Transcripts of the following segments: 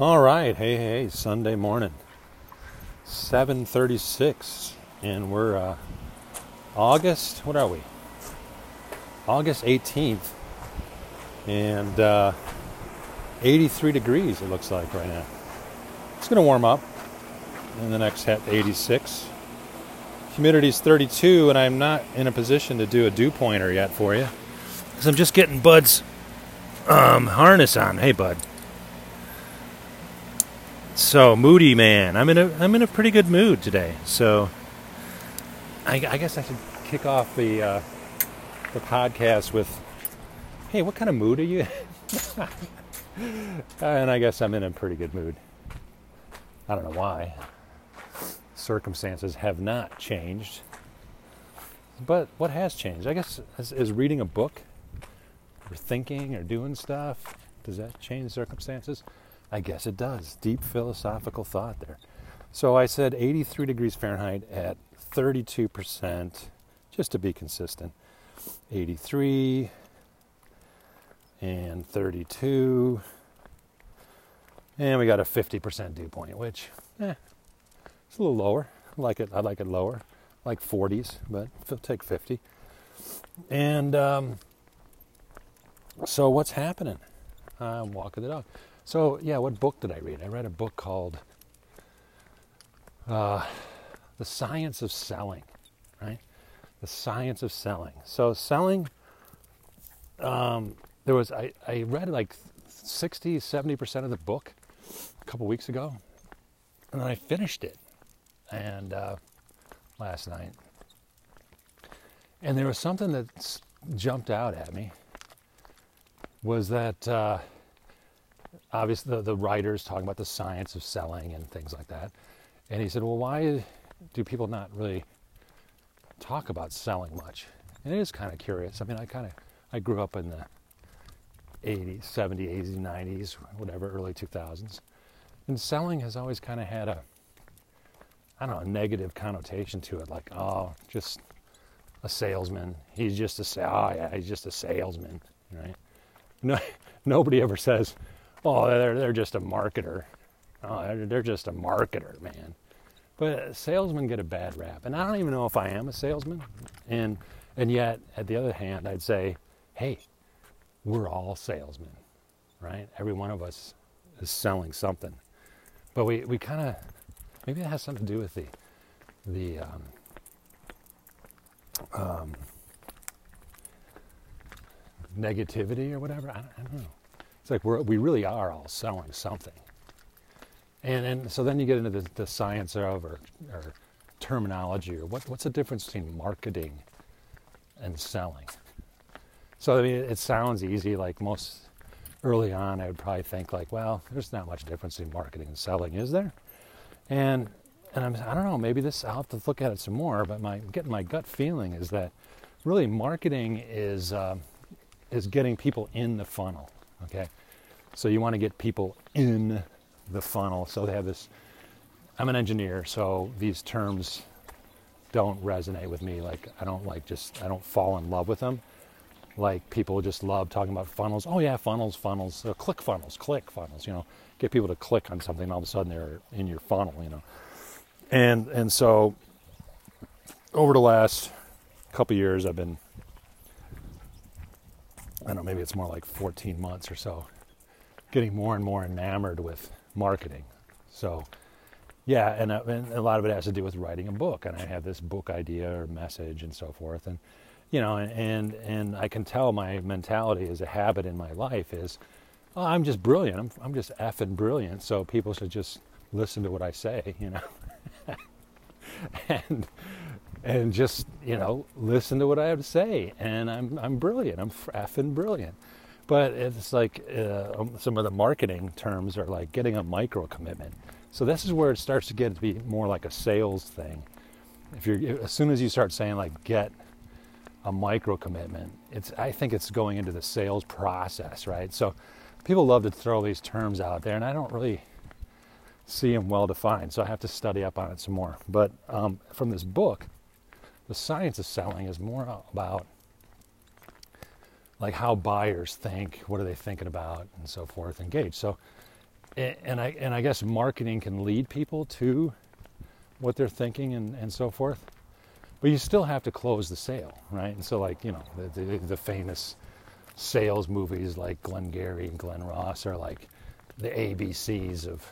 All right, hey, hey, Sunday morning, 7:36, and we're uh, August. What are we? August 18th, and uh, 83 degrees. It looks like right now. It's going to warm up in the next 86. Humidity's 32, and I'm not in a position to do a dew pointer yet for you, because I'm just getting Bud's um, harness on. Hey, Bud. So moody man, I'm in a I'm in a pretty good mood today. So I, I guess I should kick off the uh, the podcast with, hey, what kind of mood are you? and I guess I'm in a pretty good mood. I don't know why. Circumstances have not changed, but what has changed? I guess is, is reading a book, or thinking, or doing stuff. Does that change circumstances? I guess it does. Deep philosophical thought there. So I said 83 degrees Fahrenheit at 32%, just to be consistent. 83 and 32. And we got a 50% dew point, which, eh, it's a little lower. I like it. I like it lower, like 40s, but take 50. And um, so what's happening? I'm walking the dog. So, yeah, what book did I read? I read a book called uh, The Science of Selling, right? The Science of Selling. So, selling, um, there was, I, I read like 60, 70% of the book a couple weeks ago, and then I finished it and uh, last night. And there was something that jumped out at me was that. Uh, obviously the, the writers talking about the science of selling and things like that. And he said, well, why do people not really talk about selling much? And it is kind of curious. I mean, I kind of, I grew up in the 80s, 70s, 80s, 90s, whatever, early 2000s. And selling has always kind of had a, I don't know, a negative connotation to it. Like, oh, just a salesman. He's just a, oh yeah, he's just a salesman, right? No, nobody ever says, oh, they're, they're just a marketer. Oh, they're, just a marketer, man. But salesmen get a bad rap. And I don't even know if I am a salesman. And, and yet, at the other hand, I'd say, hey, we're all salesmen, right? Every one of us is selling something. But we, we kind of, maybe that has something to do with the, the, um, um, negativity or whatever. I, I don't know. It's like we really are all selling something. And, and so then you get into the, the science of or, or terminology or what, what's the difference between marketing and selling? So I mean, it sounds easy. Like most early on, I would probably think like, well, there's not much difference between marketing and selling, is there? And and I'm, I don't know. Maybe this I'll have to look at it some more. But my getting my gut feeling is that really marketing is uh, is getting people in the funnel. Okay, so you want to get people in the funnel. So they have this. I'm an engineer, so these terms don't resonate with me. Like I don't like just I don't fall in love with them. Like people just love talking about funnels. Oh yeah, funnels, funnels, so click funnels, click funnels. You know, get people to click on something, and all of a sudden they're in your funnel. You know, and and so over the last couple years, I've been I don't know, maybe it's more like 14 months or so, getting more and more enamored with marketing. So, yeah, and, uh, and, a lot of it has to do with writing a book, and I have this book idea or message and so forth, and you know, and and I can tell my mentality is a habit in my life is, oh, I'm just brilliant. I'm I'm just effing brilliant. So people should just listen to what I say, you know, and and just you know listen to what I have to say. And I'm I'm brilliant. I'm effing brilliant. But it's like uh, um, some of the marketing terms are like getting a micro commitment. So this is where it starts to get to be more like a sales thing. If you're as soon as you start saying like get a micro commitment, it's I think it's going into the sales process, right? So people love to throw these terms out there, and I don't really see them well defined. So I have to study up on it some more. But um, from this book, the science of selling is more about like how buyers think, what are they thinking about, and so forth, engage. So, and I and I guess marketing can lead people to what they're thinking and, and so forth. But you still have to close the sale, right? And so, like you know, the, the, the famous sales movies like Glenn Glengarry and Glen Ross are like the ABCs of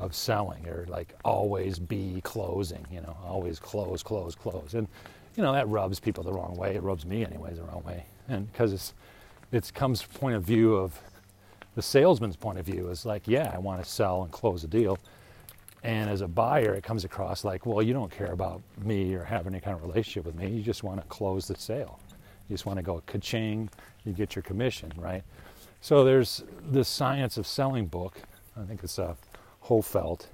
of selling, or like always be closing. You know, always close, close, close, and you know that rubs people the wrong way. It rubs me, anyways, the wrong way, and because it's it comes point of view of the salesman's point of view is like, yeah, I want to sell and close a deal. And as a buyer, it comes across like, well, you don't care about me or have any kind of relationship with me. You just want to close the sale. You just want to go ka-ching, you get your commission, right? So there's this Science of Selling book. I think it's a Hoffeld.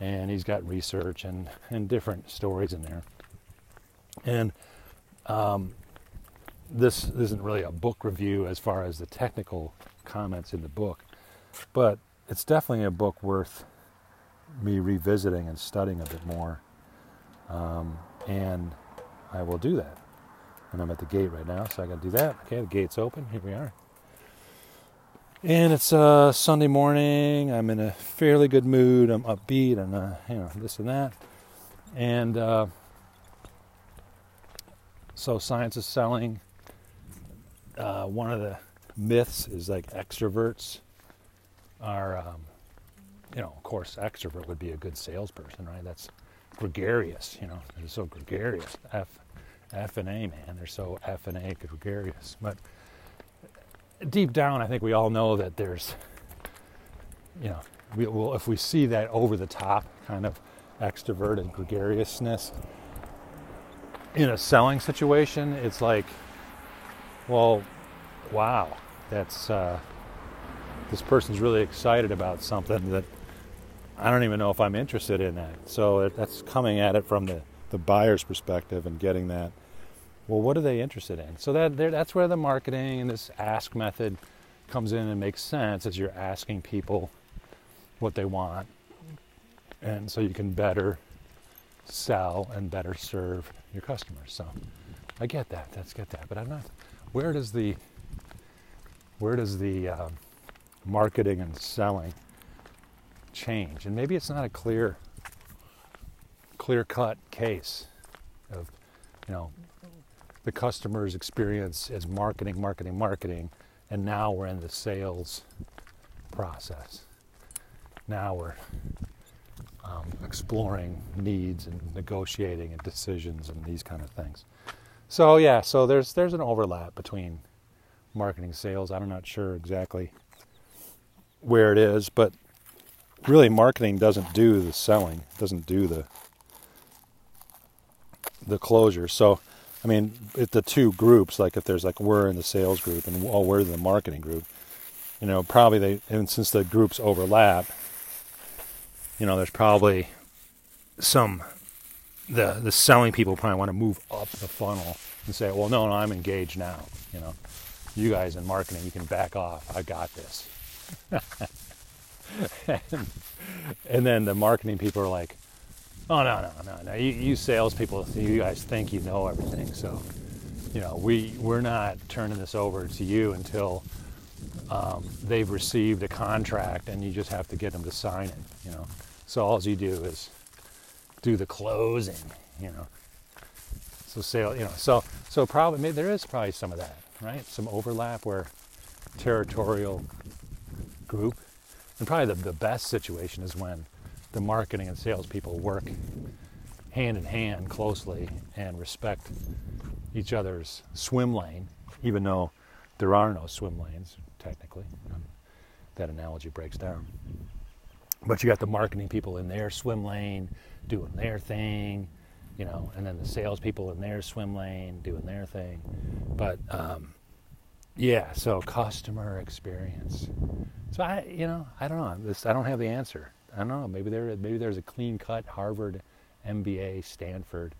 And he's got research and, and different stories in there. And um, this isn't really a book review as far as the technical comments in the book, but it's definitely a book worth me revisiting and studying a bit more. Um, and I will do that. And I'm at the gate right now, so I got to do that. Okay, the gate's open. Here we are. And it's a Sunday morning. I'm in a fairly good mood. I'm upbeat and uh, you know this and that. And uh, so, science is selling. Uh, one of the myths is like extroverts are, um, you know, of course, extrovert would be a good salesperson, right? That's gregarious, you know, they're so gregarious. F, F and A, man, they're so F and A gregarious. But deep down, I think we all know that there's, you know, we will if we see that over the top kind of extroverted gregariousness in a selling situation, it's like, well, wow, that's uh, this person's really excited about something that I don't even know if I'm interested in that. So that's coming at it from the, the buyer's perspective and getting that. Well, what are they interested in? So that that's where the marketing and this ask method comes in and makes sense as you're asking people what they want, and so you can better sell and better serve your customers. So I get that. That's get that. But I'm not. Where does the where does the uh, marketing and selling change? And maybe it's not a clear, clear cut case of, you know, the customer's experience is marketing, marketing, marketing, and now we're in the sales process. Now we're um, exploring needs and negotiating and decisions and these kind of things. So yeah, so there's there's an overlap between marketing sales. I'm not sure exactly where it is, but really marketing doesn't do the selling, doesn't do the the closure. So, I mean, if the two groups, like if there's like we're in the sales group and oh, we're in the marketing group, you know, probably they and since the groups overlap, you know, there's probably some the the selling people probably want to move up the funnel and say, well, no, no, I'm engaged now, you know you guys in marketing, you can back off. I got this. and, and, then the marketing people are like, oh, no, no, no, no. You, you salespeople, you guys think you know everything. So, you know, we, we're not turning this over to you until um, they've received a contract and you just have to get them to sign it, you know. So all you do is do the closing, you know. So sale, you know, so so probably there is probably some of that right? Some overlap where territorial group. And probably the, the best situation is when the marketing and salespeople work hand in hand closely and respect each other's swim lane, even though there are no swim lanes, technically. That analogy breaks down. But you got the marketing people in their swim lane doing their thing, you know, and then the salespeople in their swim lane doing their thing. But um, yeah, so customer experience. So I, you know, I don't know. This I don't have the answer. I don't know. Maybe there, maybe there's a clean cut Harvard, MBA, Stanford,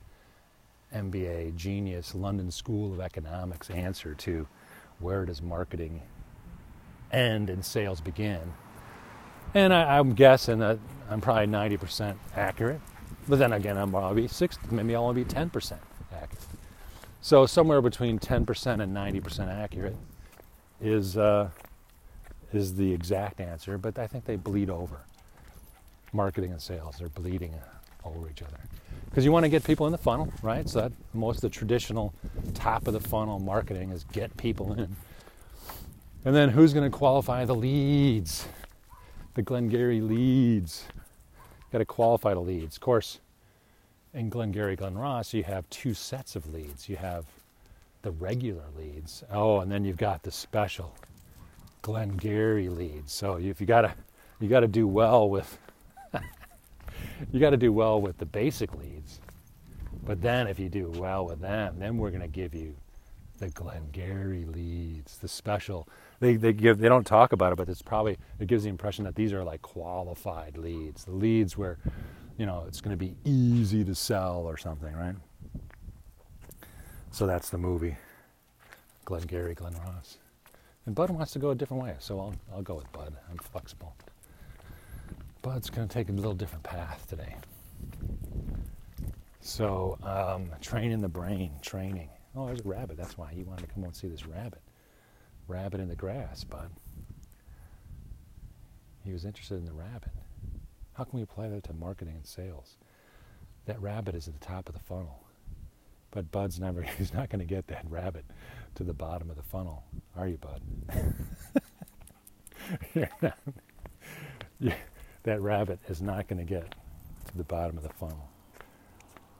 MBA, genius, London School of Economics answer to where does marketing end and sales begin. And I, am guessing that I'm probably 90% accurate. But then again, I'm probably 60, maybe I'll only be 10% accurate. So somewhere between 10% and 90% accurate is uh, is the exact answer, but I think they bleed over. Marketing and sales, they're bleeding over each other. Because you want to get people in the funnel, right? So that most of the traditional top of the funnel marketing is get people in. And then who's going to qualify the leads? The Glengarry leads. Got to qualify the leads. Of course, in Glengarry Glen Ross, you have two sets of leads. You have the regular leads. Oh, and then you've got the special Glengarry leads. So if you gotta you gotta do well with you gotta do well with the basic leads. But then if you do well with them, then we're gonna give you the Glengarry leads, the special. They they give they don't talk about it, but it's probably it gives the impression that these are like qualified leads. The leads where, you know, it's gonna be easy to sell or something, right? So that's the movie. Glengarry, Glen Ross. And Bud wants to go a different way, so I'll, I'll go with Bud. I'm flexible. Bud's going to take a little different path today. So, um, training the brain, training. Oh, there's a rabbit. That's why you wanted to come and see this rabbit. Rabbit in the grass, Bud. He was interested in the rabbit. How can we apply that to marketing and sales? That rabbit is at the top of the funnel. But Bud's never, he's not going to get that rabbit to the bottom of the funnel, are you, Bud? yeah, that rabbit is not going to get to the bottom of the funnel.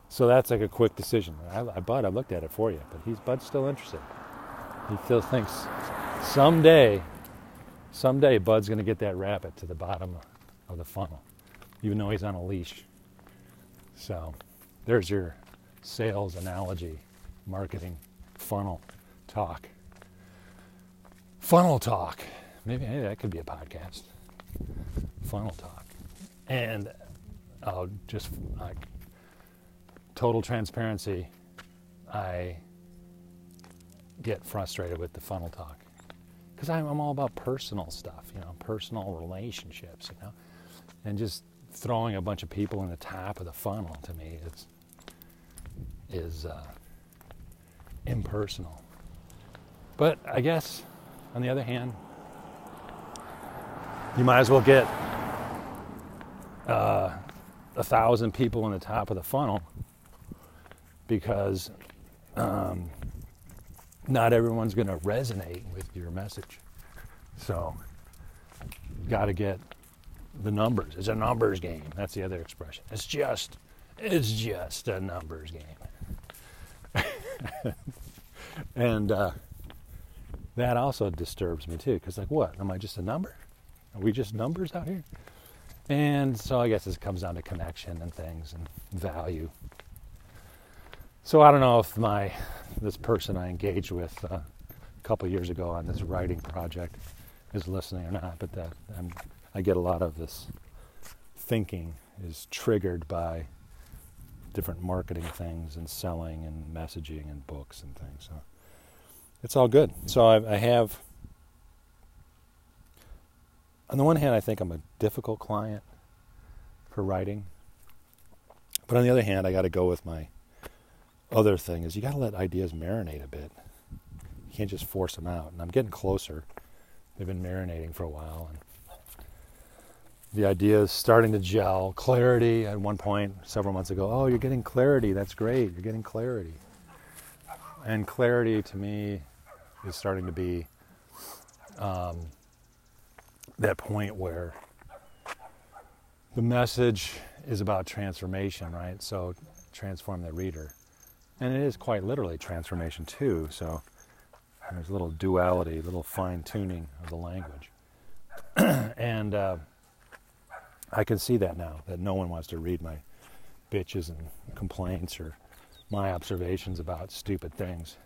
So that's like a quick decision. I, I Bud, I looked at it for you, but he's Bud's still interested. He still thinks someday, someday Bud's going to get that rabbit to the bottom of the funnel, even though he's on a leash. So there's your sales analogy, marketing, funnel talk. Funnel talk. Maybe hey, that could be a podcast. Funnel talk. And uh, just like total transparency, I get frustrated with the funnel talk because I'm, I'm all about personal stuff, you know, personal relationships, you know, and just throwing a bunch of people in the top of the funnel to me is is uh, impersonal. But I guess, on the other hand, you might as well get uh, a thousand people in the top of the funnel because um, not everyone's going to resonate with your message. So, got to get the numbers. It's a numbers game. That's the other expression. It's just, it's just a numbers game. and uh, that also disturbs me too, because like, what? Am I just a number? Are we just numbers out here? And so I guess this comes down to connection and things and value. So I don't know if my this person I engaged with uh, a couple years ago on this writing project is listening or not, but that I'm, I get a lot of this thinking is triggered by different marketing things and selling and messaging and books and things. So it's all good. So I, I have, on the one hand, I think I'm a difficult client for writing, but on the other hand, I got to go with my other thing is you got to let ideas marinate a bit. You can't just force them out. And I'm getting closer. They've been marinating for a while, and the idea is starting to gel. Clarity at one point several months ago. Oh, you're getting clarity. That's great. You're getting clarity. And clarity to me is starting to be um, that point where the message is about transformation, right? So transform the reader. And it is quite literally transformation too. So there's a little duality, a little fine tuning of the language. and uh, I can see that now, that no one wants to read my bitches and complaints or my observations about stupid things.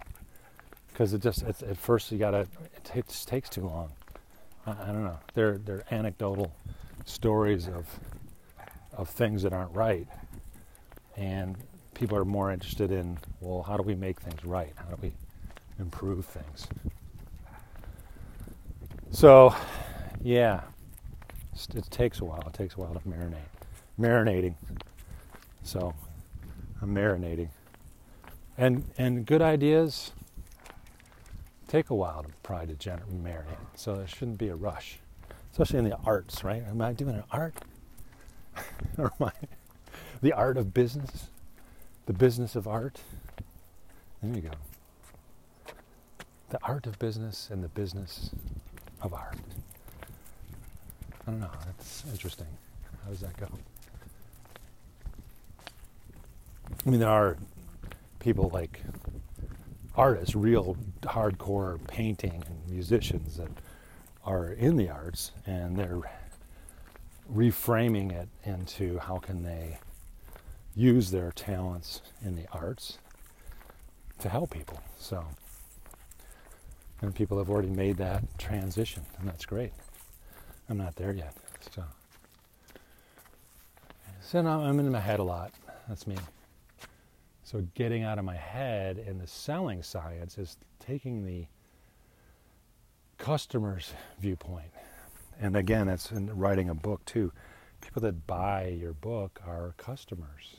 Because it just, at first you gotta, it, it just takes too long. I, I, don't know. They're, they're anecdotal stories of, of things that aren't right. And people are more interested in, well, how do we make things right? How do we improve things? So, yeah, it takes a while. It takes a while to marinate. Marinating. So I'm marinating. And and good ideas take a while to probably to gener- marinate. So there shouldn't be a rush, especially in the arts, right? Am I doing an art? or am I the art of business? The business of art? There you go. The art of business and the business of art. I don't know. That's interesting. How does that go? I mean, there are people like artists, real hardcore painting and musicians that are in the arts and they're reframing it into how can they use their talents in the arts to help people. So, and people have already made that transition, and that's great. I'm not there yet, so. So now I'm in my head a lot. That's me. So getting out of my head in the selling science is taking the customer's viewpoint. And again, it's in writing a book too. People that buy your book are customers.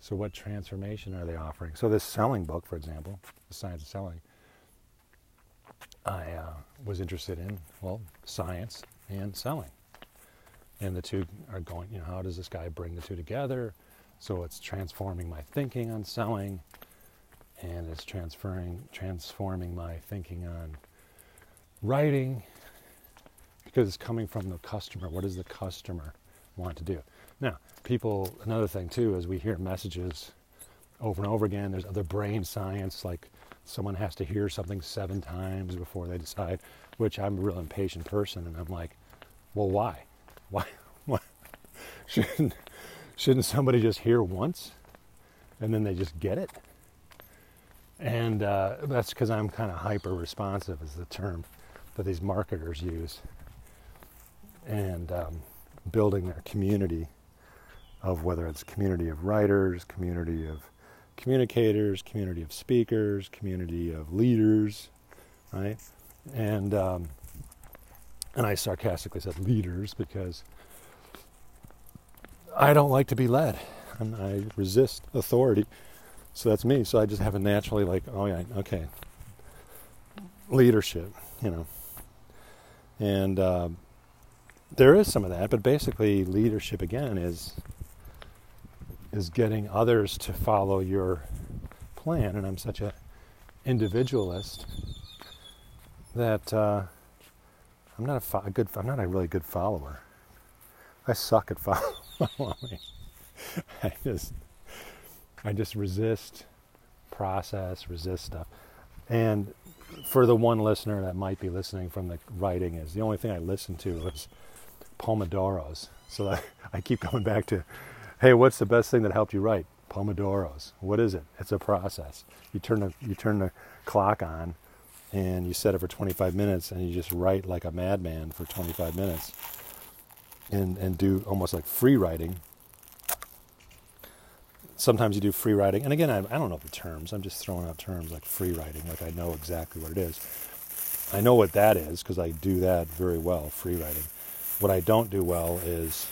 So what transformation are they offering? So this selling book, for example, the science of selling, I uh, was interested in well science and selling, and the two are going. You know, how does this guy bring the two together? So it's transforming my thinking on selling, and it's transferring transforming my thinking on writing because it's coming from the customer. What does the customer want to do? Now, people. Another thing too is we hear messages over and over again. There's other brain science like someone has to hear something seven times before they decide, which I'm a real impatient person, and I'm like, well, why? Why? Why? Shouldn't, shouldn't somebody just hear once and then they just get it? And uh, that's because I'm kind of hyper responsive, is the term that these marketers use. And um, building their community of whether it's community of writers, community of communicators, community of speakers, community of leaders, right? And um, and I sarcastically said leaders because I don't like to be led. and I resist authority. So that's me. So I just have a naturally like, oh yeah, okay, leadership, you know. And uh, there is some of that, but basically, leadership again is is getting others to follow your plan. And I'm such a individualist that uh, I'm not a, fo- a, good. I'm not a really good follower. I suck at following. I just, I just resist process, resist stuff. And for the one listener that might be listening from the writing, is the only thing I listen to is Pomodoros. So I, I keep going back to Hey, what's the best thing that helped you write? Pomodoros. What is it? It's a process. You turn the you turn the clock on, and you set it for 25 minutes, and you just write like a madman for 25 minutes, and and do almost like free writing. Sometimes you do free writing, and again, I, I don't know the terms. I'm just throwing out terms like free writing, like I know exactly what it is. I know what that is because I do that very well, free writing. What I don't do well is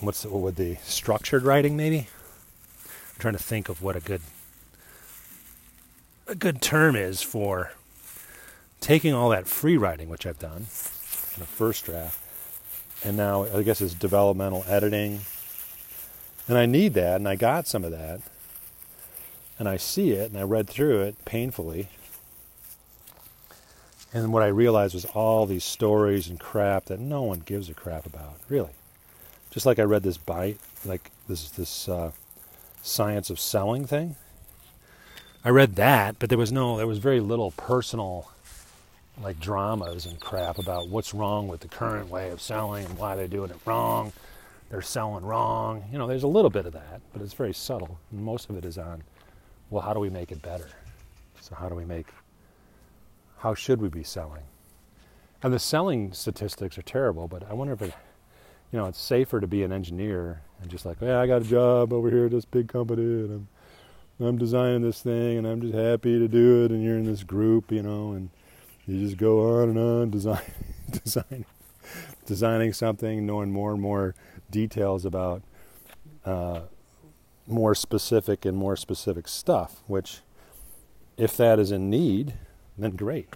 what's what would the structured writing maybe? I'm trying to think of what a good a good term is for taking all that free writing, which I've done in the first draft, and now I guess it's developmental editing. And I need that, and I got some of that. And I see it, and I read through it painfully. And what I realized was all these stories and crap that no one gives a crap about, really just like I read this bite, like this this uh, science of selling thing. I read that, but there was no, there was very little personal, like dramas and crap about what's wrong with the current way of selling and why they're doing it wrong. They're selling wrong. You know, there's a little bit of that, but it's very subtle. Most of it is on, well, how do we make it better? So how do we make, how should we be selling? And the selling statistics are terrible, but I wonder if it you know, it's safer to be an engineer and just like, yeah, I got a job over here at this big company and I'm I'm designing this thing and I'm just happy to do it and you're in this group, you know, and you just go on and on design designing designing something, knowing more and more details about uh, more specific and more specific stuff, which if that is in need, then great.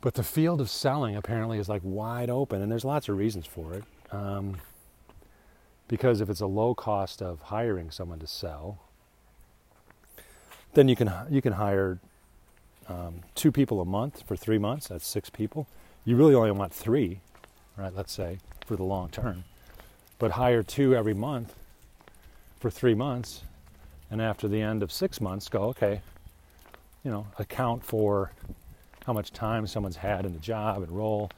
But the field of selling apparently is like wide open, and there's lots of reasons for it. Um, because if it's a low cost of hiring someone to sell, then you can you can hire um, two people a month for three months. That's six people. You really only want three, right? Let's say for the long term, but hire two every month for three months, and after the end of six months, go okay. You know, account for how much time someone's had in the job and role,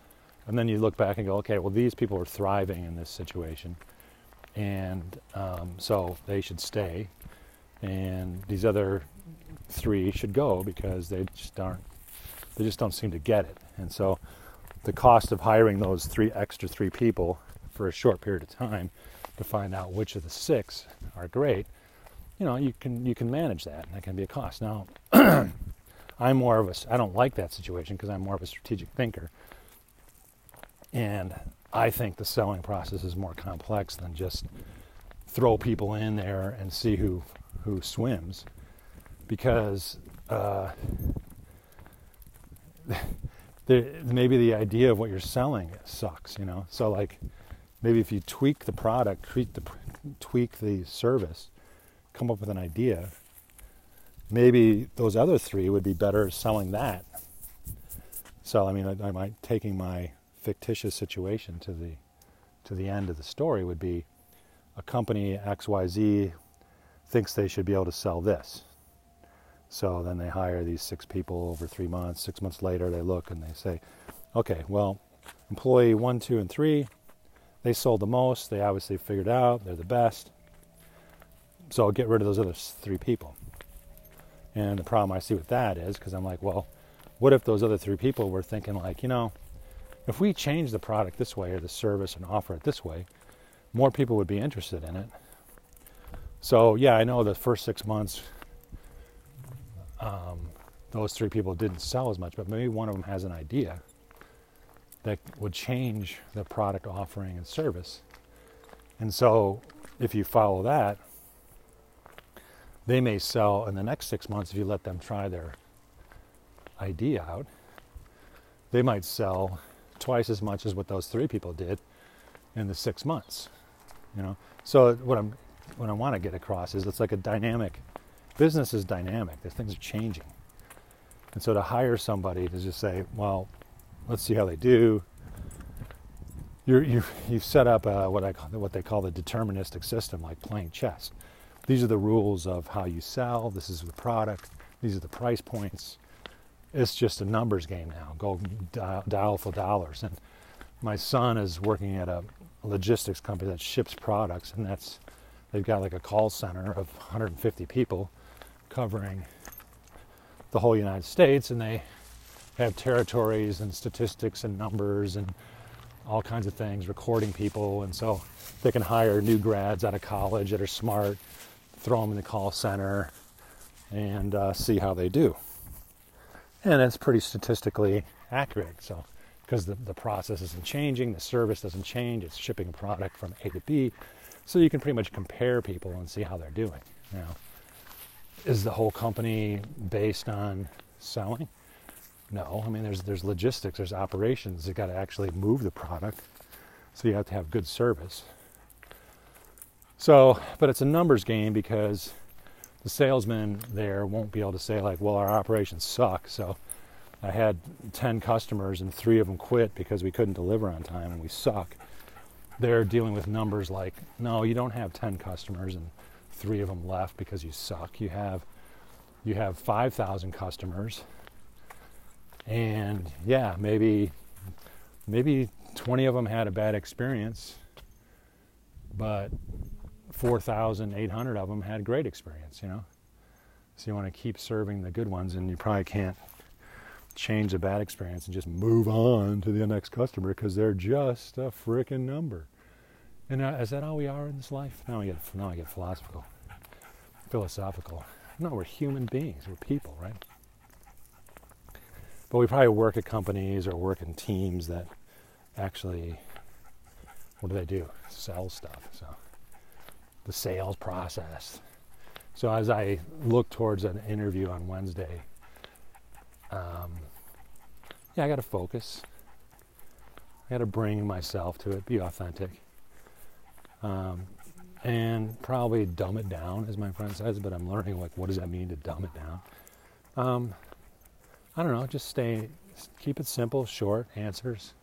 and then you look back and go, okay, well these people are thriving in this situation and um, so they should stay, and these other three should go because they just aren't they just don't seem to get it, and so the cost of hiring those three extra three people for a short period of time to find out which of the six are great, you know, you can you can manage that, and that can be a cost. Now, I'm more of a I don't like that situation because I'm more of a strategic thinker, and I think the selling process is more complex than just throw people in there and see who who swims, because uh, maybe the idea of what you're selling sucks, you know. So like maybe if you tweak the product, tweak the tweak the service, come up with an idea, maybe those other three would be better selling that. So I mean, I, I might taking my fictitious situation to the to the end of the story would be a company XYZ thinks they should be able to sell this. So then they hire these six people over three months. Six months later, they look and they say, okay, well, employee one, two, and three, they sold the most. They obviously figured out they're the best. So I'll get rid of those other three people. And the problem I see with that is because I'm like, well, what if those other three people were thinking, like, you know, if we change the product this way or the service and offer it this way, more people would be interested in it. So, yeah, I know the first six months, those three people didn't sell as much, but maybe one of them has an idea that would change the product offering and service. And so, if you follow that, they may sell in the next six months if you let them try their idea out. They might sell twice as much as what those three people did in the six months. You know, so what I'm what I want to get across is it's like a dynamic business is dynamic. The things are changing, and so to hire somebody to just say, well, let's see how they do. You're, you you've set up what I what they call the deterministic system, like playing chess. These are the rules of how you sell. This is the product. These are the price points it's just a numbers game now. Go dial, dial for dollars. And my son is working at a logistics company that ships products, and that's they've got like a call center of 150 people covering the whole United States, and they have territories and statistics and numbers and all kinds of things, recording people, and so they can hire new grads out of college that are smart, throw them in the call center, and uh, see how they do and it's pretty statistically accurate. So, because the, the process isn't changing, the service doesn't change, it's shipping a product from A to B, so you can pretty much compare people and see how they're doing. Now, is the whole company based on selling? No, I mean there's there's logistics, there's operations. You got to actually move the product, so you have to have good service. So, but it's a numbers game because the salesman there won't be able to say like, well, our operations suck. So I had 10 customers and three of them quit because we couldn't deliver on time and we suck. They're dealing with numbers like, no, you don't have 10 customers and three of them left because you suck. You have you have 5,000 customers and yeah, maybe maybe 20 of them had a bad experience, but 4,800 of them had great experience, you know. So you want to keep serving the good ones, and you probably can't change a bad experience and just move on to the next customer because they're just a freaking number. And uh, is that all we are in this life? Now I get now I get philosophical, philosophical. No, we're human beings. We're people, right? But we probably work at companies or work in teams that actually, what do they do? Sell stuff. So the sales process. So as I look towards an interview on Wednesday, um, yeah, I got to focus. I got to bring myself to it, be authentic, um, and probably dumb it down, as my friend says. But I'm learning like what does that mean to dumb it down. Um, I don't know. Just stay, keep it simple, short answers.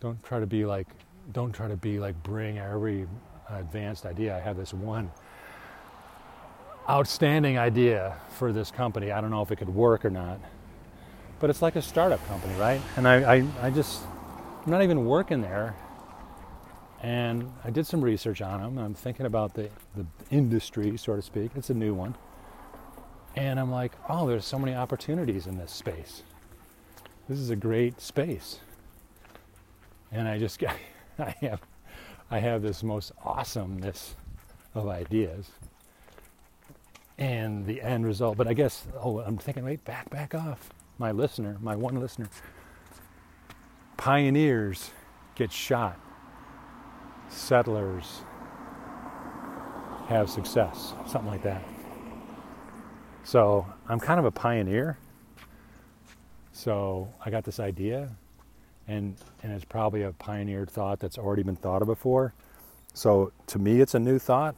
Don't try to be like, don't try to be like bring every advanced idea. I have this one outstanding idea for this company. I don't know if it could work or not, but it's like a startup company, right? And I, I, I just, I'm not even working there. And I did some research on them. I'm thinking about the, the industry, so to speak. It's a new one. And I'm like, oh, there's so many opportunities in this space. This is a great space. And I just, got, I have, I have this most awesomeness of ideas and the end result. But I guess, oh, I'm thinking, wait, back, back off. My listener, my one listener. Pioneers get shot. Settlers have success. Something like that. So I'm kind of a pioneer. So I got this idea, and and it's probably a pioneered thought that's already been thought of before. So to me, it's a new thought.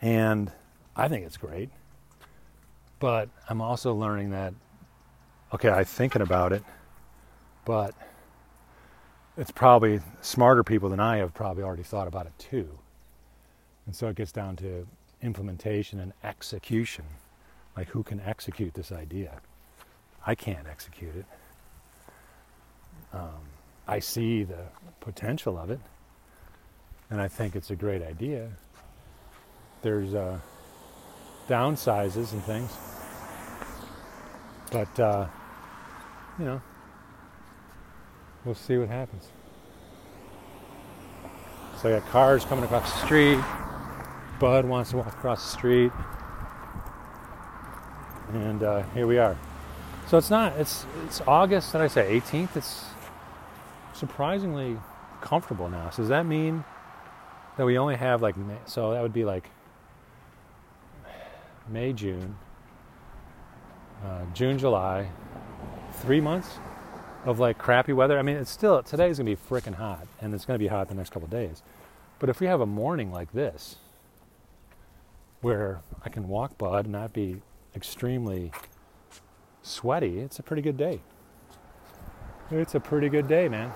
And I think it's great. But I'm also learning that, okay, I'm thinking about it, but it's probably smarter people than I have probably already thought about it too. And so it gets down to implementation and execution. Like, who can execute this idea? I can't execute it. Um, I see the potential of it, and I think it's a great idea there's uh, downsizes and things. But, uh, you know, we'll see what happens. So I got cars coming across the street. Bud wants to walk across the street. And uh, here we are. So it's not, it's, it's August, did I say 18th? It's surprisingly comfortable now. So does that mean that we only have like, so that would be like May, June, uh, June, July, three months of like crappy weather. I mean, it's still today's gonna be freaking hot, and it's gonna be hot the next couple days. But if we have a morning like this, where I can walk Bud and not be extremely sweaty, it's a pretty good day. It's a pretty good day, man.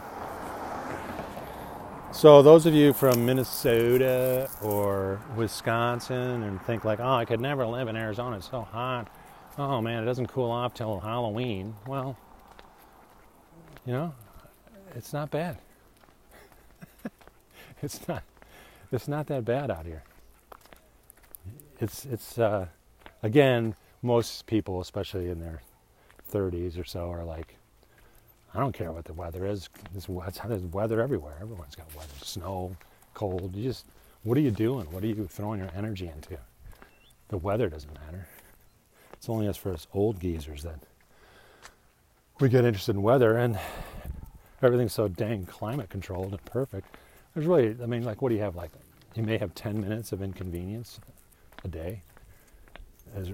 So those of you from Minnesota or Wisconsin and think like, oh, I could never live in Arizona. It's so hot. Oh man, it doesn't cool off till Halloween. Well, you know, it's not bad. it's not. It's not that bad out here. It's it's uh, again, most people, especially in their 30s or so, are like, I don't care what the weather is. There's, there's weather everywhere. Everyone's got weather. Snow, cold. You just, what are you doing? What are you throwing your energy into? The weather doesn't matter. It's only us for us old geezers that we get interested in weather and everything's so dang climate controlled and perfect. There's really, I mean, like, what do you have? Like, you may have 10 minutes of inconvenience a day.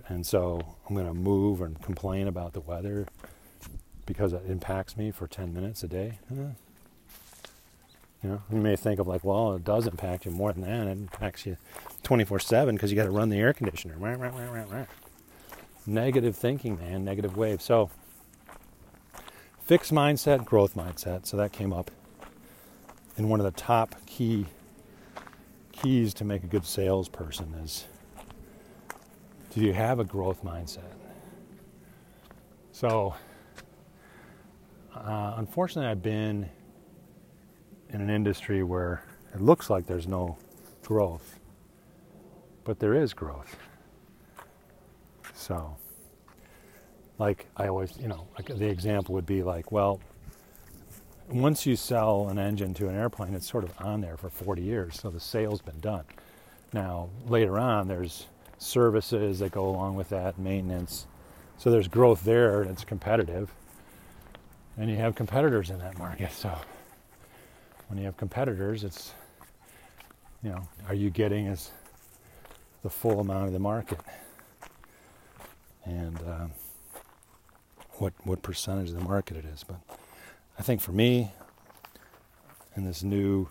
And so I'm going to move and complain about the weather because it impacts me for 10 minutes a day. Eh. You know, you may think of like, well, it does impact you more than that. It impacts you 24/7 because you got to run the air conditioner. Right, right, right, right, right. Negative thinking, man. Negative wave. So, fixed mindset, growth mindset. So that came up in one of the top key keys to make a good salesperson is do you have a growth mindset? So uh, unfortunately, I've been in an industry where it looks like there's no growth, but there is growth. So, like I always, you know, like the example would be like, well, once you sell an engine to an airplane, it's sort of on there for 40 years, so the sale's been done. Now, later on, there's services that go along with that, maintenance. So there's growth there, and it's competitive and you have competitors in that market. So when you have competitors, it's you know, are you getting as the full amount of the market and uh, what what percentage of the market it is. But I think for me, in this new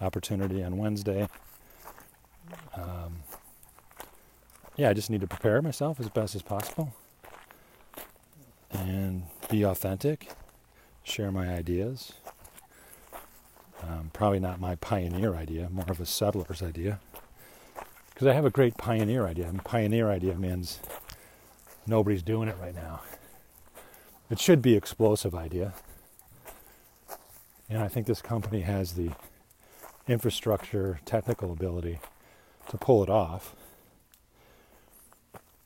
opportunity on Wednesday, um, yeah, I just need to prepare myself as best as possible and be authentic, share my ideas. Um, probably not my pioneer idea, more of a settler's idea. Because I have a great pioneer idea. And pioneer idea means nobody's doing it right now. It should be explosive idea. And I think this company has the infrastructure, technical ability to pull it off.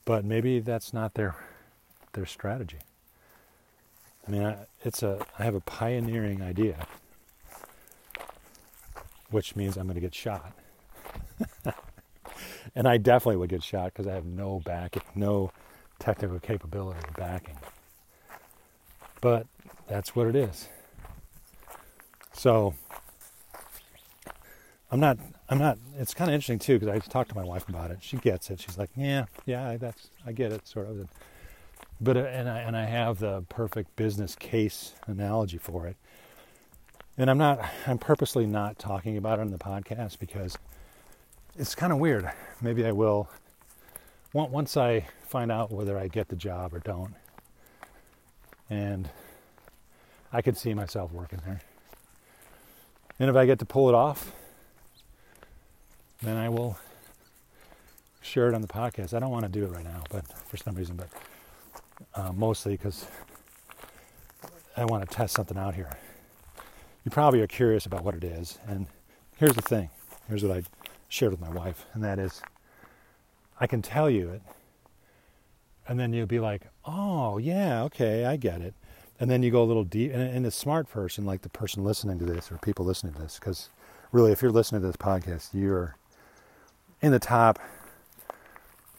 But maybe that's not their their strategy. I mean, I, it's a I have a pioneering idea, which means I'm going to get shot. and I definitely would get shot because I have no backing, no technical capability of backing. But that's what it is. So I'm not. I'm not. It's kind of interesting too because I talked to my wife about it. She gets it. She's like, "Yeah, yeah, that's. I get it, sort of." But uh, and I and I have the perfect business case analogy for it. And I'm not. I'm purposely not talking about it in the podcast because it's kind of weird. Maybe I will. Once I find out whether I get the job or don't, and I could see myself working there. And if I get to pull it off, then I will share it on the podcast. I don't want to do it right now, but for some reason, but uh, mostly because I want to test something out here. You probably are curious about what it is, and here's the thing. Here's what I shared with my wife, and that is, I can tell you it, and then you'll be like, "Oh, yeah, okay, I get it." and then you go a little deep and, and a smart person like the person listening to this or people listening to this because really if you're listening to this podcast you're in the top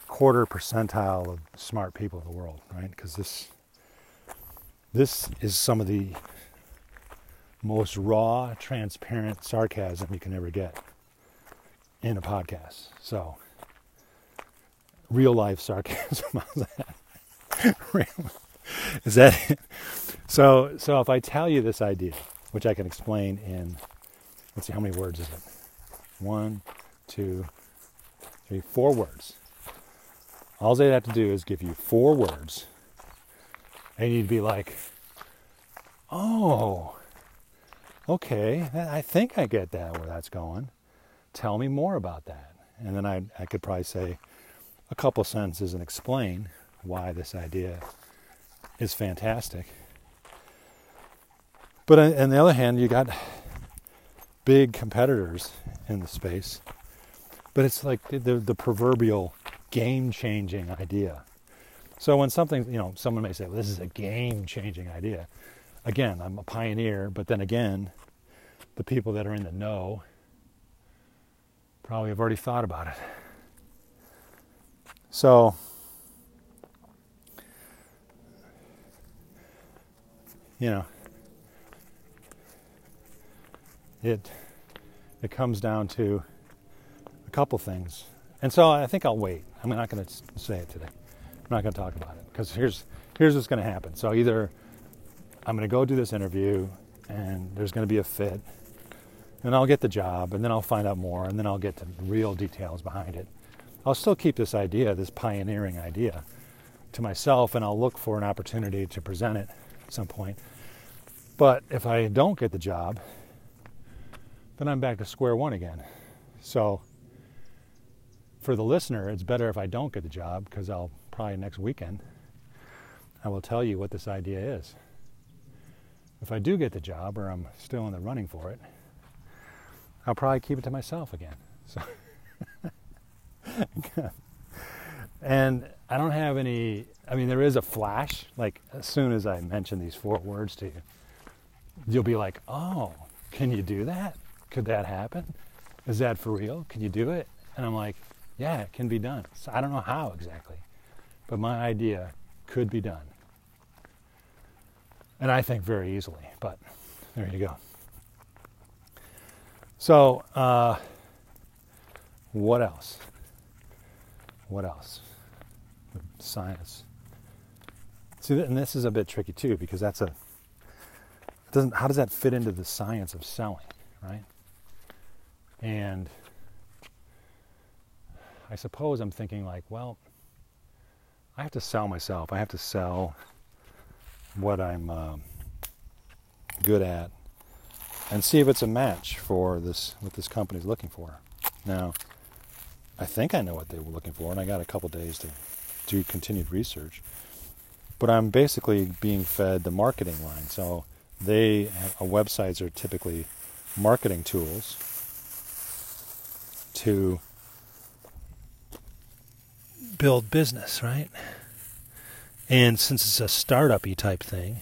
quarter percentile of smart people in the world right because this this is some of the most raw transparent sarcasm you can ever get in a podcast so real life sarcasm is that so, so if I tell you this idea, which I can explain in, let's see, how many words is it? One, two, three, four words. All they have to do is give you four words, and you'd be like, oh, okay, I think I get that where that's going. Tell me more about that. And then I, I could probably say a couple sentences and explain why this idea is fantastic. But on the other hand, you got big competitors in the space. But it's like the, the proverbial game changing idea. So when something, you know, someone may say, well, this is a game changing idea. Again, I'm a pioneer, but then again, the people that are in the know probably have already thought about it. So, you know, it it comes down to a couple things. And so I think I'll wait. I'm not going to say it today. I'm not going to talk about it because here's here's what's going to happen. So either I'm going to go do this interview and there's going to be a fit and I'll get the job and then I'll find out more and then I'll get the real details behind it. I'll still keep this idea, this pioneering idea to myself and I'll look for an opportunity to present it at some point. But if I don't get the job then I'm back to square one again. So for the listener, it's better if I don't get the job because I'll probably next weekend I will tell you what this idea is. If I do get the job or I'm still in the running for it, I'll probably keep it to myself again. So and I don't have any I mean there is a flash like as soon as I mention these four words to you you'll be like, "Oh, can you do that?" could that happen? Is that for real? Can you do it? And I'm like, yeah, it can be done. So I don't know how exactly, but my idea could be done. And I think very easily, but there you go. So, uh, what else? What else? Science. See, and this is a bit tricky too because that's a doesn't. How does that fit into the science of selling, right? And I suppose I'm thinking like, well, I have to sell myself. I have to sell what I'm um, good at and see if it's a match for this what this company's looking for. Now, I think I know what they were looking for, and I got a couple days to do continued research. But I'm basically being fed the marketing line. So they have, uh, websites are typically marketing tools to build business, right? And since it's a startup-y type thing,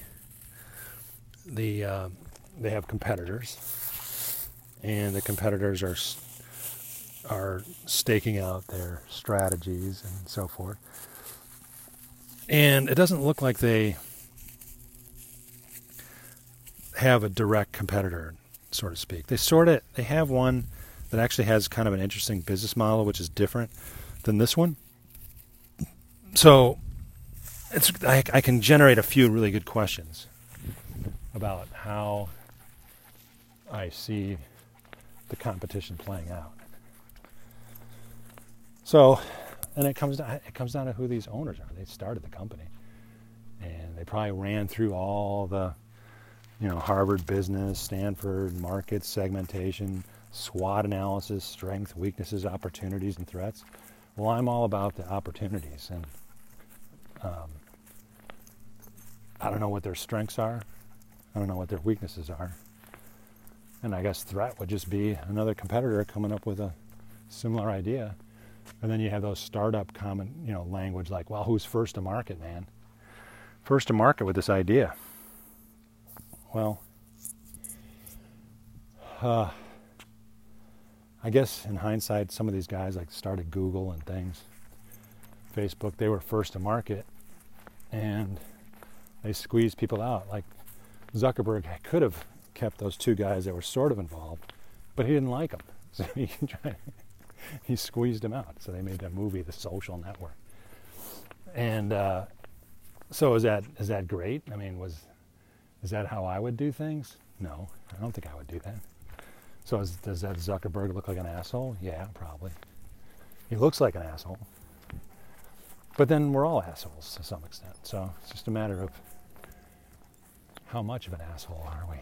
the uh, they have competitors, and the competitors are are staking out their strategies and so forth. And it doesn't look like they have a direct competitor, so to speak. They sort of they have one that actually has kind of an interesting business model, which is different than this one. So it's I, I can generate a few really good questions about how I see the competition playing out. So, and it comes down, it comes down to who these owners are. They started the company, and they probably ran through all the, you know, Harvard business, Stanford market segmentation, SWOT analysis, strength, weaknesses, opportunities, and threats. Well, I'm all about the opportunities, and um, I don't know what their strengths are. I don't know what their weaknesses are. And I guess threat would just be another competitor coming up with a similar idea and then you have those startup common, you know, language like, well, who's first to market, man? First to market with this idea. Well, uh, I guess in hindsight, some of these guys like started Google and things, Facebook, they were first to market, and they squeezed people out. Like Zuckerberg could have kept those two guys that were sort of involved, but he didn't like them, so he tried he squeezed him out. So they made that movie, The Social Network. And uh, so is that is that great? I mean, was is that how I would do things? No, I don't think I would do that. So is, does that Zuckerberg look like an asshole? Yeah, probably. He looks like an asshole. But then we're all assholes to some extent. So it's just a matter of how much of an asshole are we?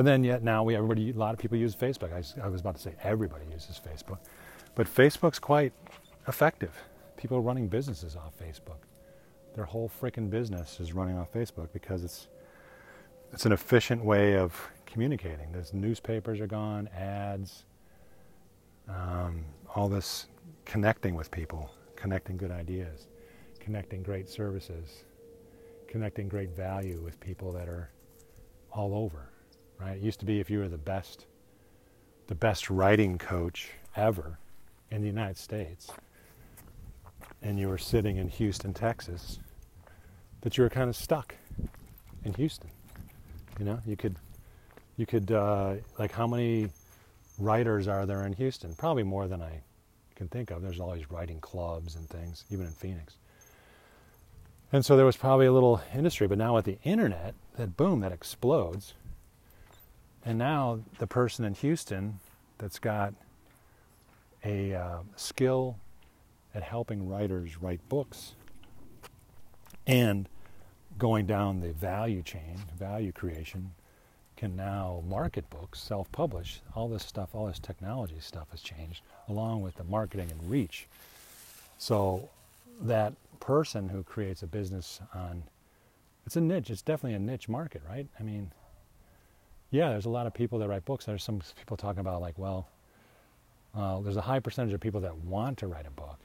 And then yet now we everybody a lot of people use Facebook. I, I was about to say everybody uses Facebook, but Facebook's quite effective. People are running businesses off Facebook. Their whole freaking business is running off Facebook because it's it's an efficient way of communicating. There's newspapers are gone, ads, um, all this connecting with people, connecting good ideas, connecting great services, connecting great value with people that are all over right? It used to be if you were the best, the best writing coach ever in the United States, and you were sitting in Houston, Texas, that you were kind of stuck in Houston. You know, you could, you could, uh, like, how many writers are there in Houston? Probably more than I can think of. There's always writing clubs and things, even in Phoenix. And so there was probably a little industry, but now with the internet, that boom, that explodes. And now the person in Houston that's got a uh, skill at helping writers write books and going down the value chain, value creation, can now market books, self publish. All this stuff, all this technology stuff has changed, along with the marketing and reach. So that person who creates a business on it's a niche, it's definitely a niche market, right? I mean, yeah, there's a lot of people that write books. There's some people talking about like, well, uh, there's a high percentage of people that want to write a book,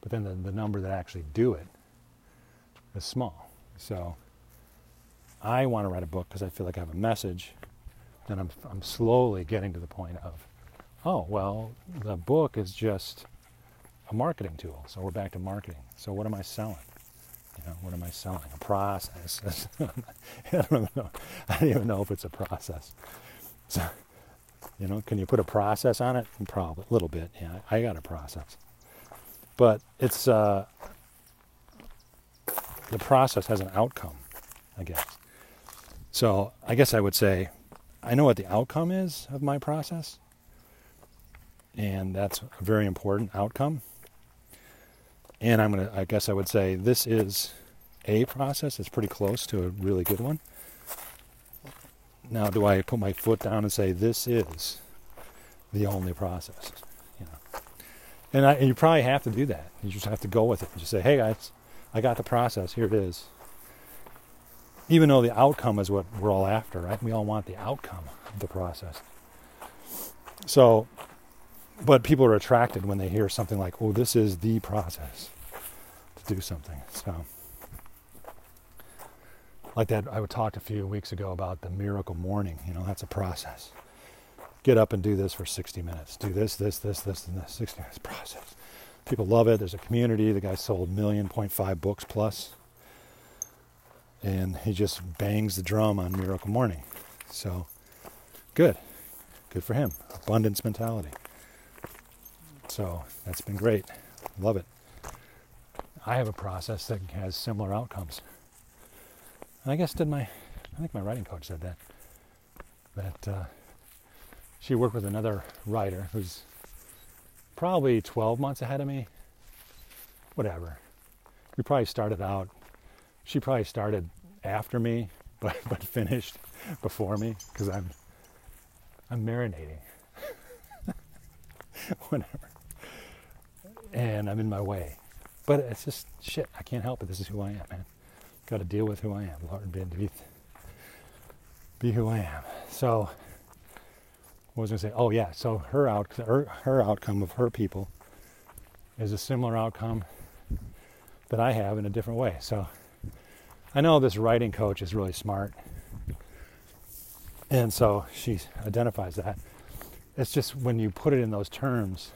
but then the, the number that actually do it is small. So I want to write a book because I feel like I have a message. And I'm, I'm slowly getting to the point of, oh, well, the book is just a marketing tool. So we're back to marketing. So what am I selling? You know, what am I selling? A process. I don't know. I don't even know if it's a process. So, you know, can you put a process on it? Probably a little bit. Yeah, I got a process. but it's uh, the process has an outcome, I guess. So I guess I would say I know what the outcome is of my process, and that's a very important outcome. And I'm gonna, I guess I would say this is a process. It's pretty close to a really good one. Now, do I put my foot down and say this is the only process? You know, and, I, and you probably have to do that. You just have to go with it. You just say, "Hey guys, I got the process. Here it is." Even though the outcome is what we're all after, right? We all want the outcome of the process. So, but people are attracted when they hear something like, "Oh, this is the process to do something." So like that I talked a few weeks ago about the miracle morning. You know, that's a process. Get up and do this for 60 minutes. Do this, this, this, this, and this. 60 minutes process. People love it. There's a community. The guy sold million point five books plus. plus, and he just bangs the drum on miracle morning. So, good, good for him. Abundance mentality. So that's been great. Love it. I have a process that has similar outcomes. I guess did my, I think my writing coach said that, that uh, she worked with another writer who's probably 12 months ahead of me. Whatever. We probably started out, she probably started after me, but, but finished before me because I'm, I'm marinating. Whatever. And I'm in my way. But it's just shit. I can't help it. This is who I am, man got to deal with who I am. Lord, be, be, be who I am. So, what was I to say? Oh, yeah. So, her, out, her, her outcome of her people is a similar outcome that I have in a different way. So, I know this writing coach is really smart. And so she identifies that. It's just when you put it in those terms,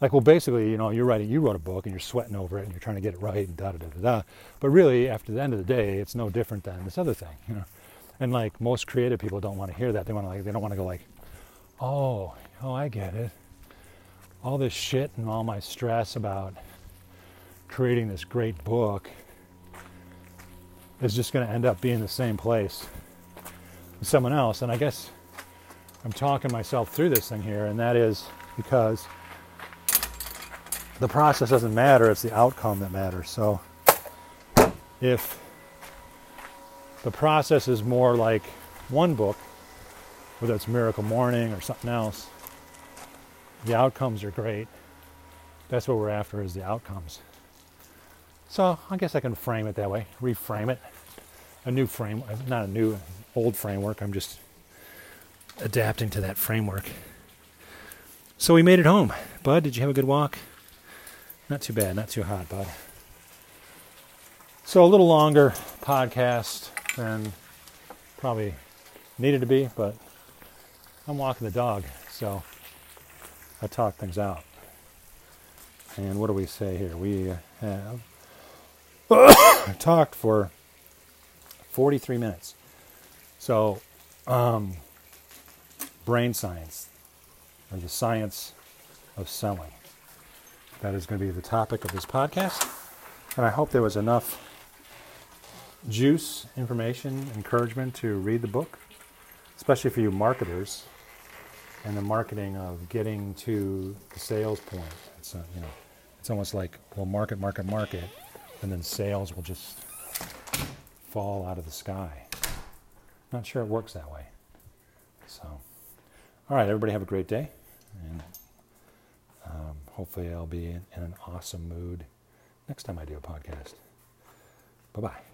like well basically you know you're writing you wrote a book and you're sweating over it and you're trying to get it right and da da da da da. But really after the end of the day it's no different than this other thing you know? And like most creative people don't want to hear that. They want to like they don't want to go like oh oh i get it. All this shit and all my stress about creating this great book is just going to end up being the same place with someone else. And i guess i'm talking myself through this thing here and that is because the process doesn't matter, it's the outcome that matters. So if the process is more like one book, whether it's Miracle Morning or something else, the outcomes are great. That's what we're after is the outcomes. So I guess I can frame it that way, reframe it. A new frame, not a new, old framework. I'm just adapting to that framework. So we made it home. Bud, did you have a good walk? Not too bad, not too hot, bud. So a little longer podcast than probably needed to be, but I'm walking the dog, so I talk things out. And what do we say here? We have talked for 43 minutes. So, um, brain science, or the science of selling. That is going to be the topic of this podcast. And I hope there was enough juice, information, encouragement to read the book, especially for you marketers and the marketing of getting to the sales point. It's, a, you know, it's almost like, well, market, market, market, and then sales will just fall out of the sky. Not sure it works that way. So, all right, everybody have a great day. And um, hopefully, I'll be in, in an awesome mood next time I do a podcast. Bye bye.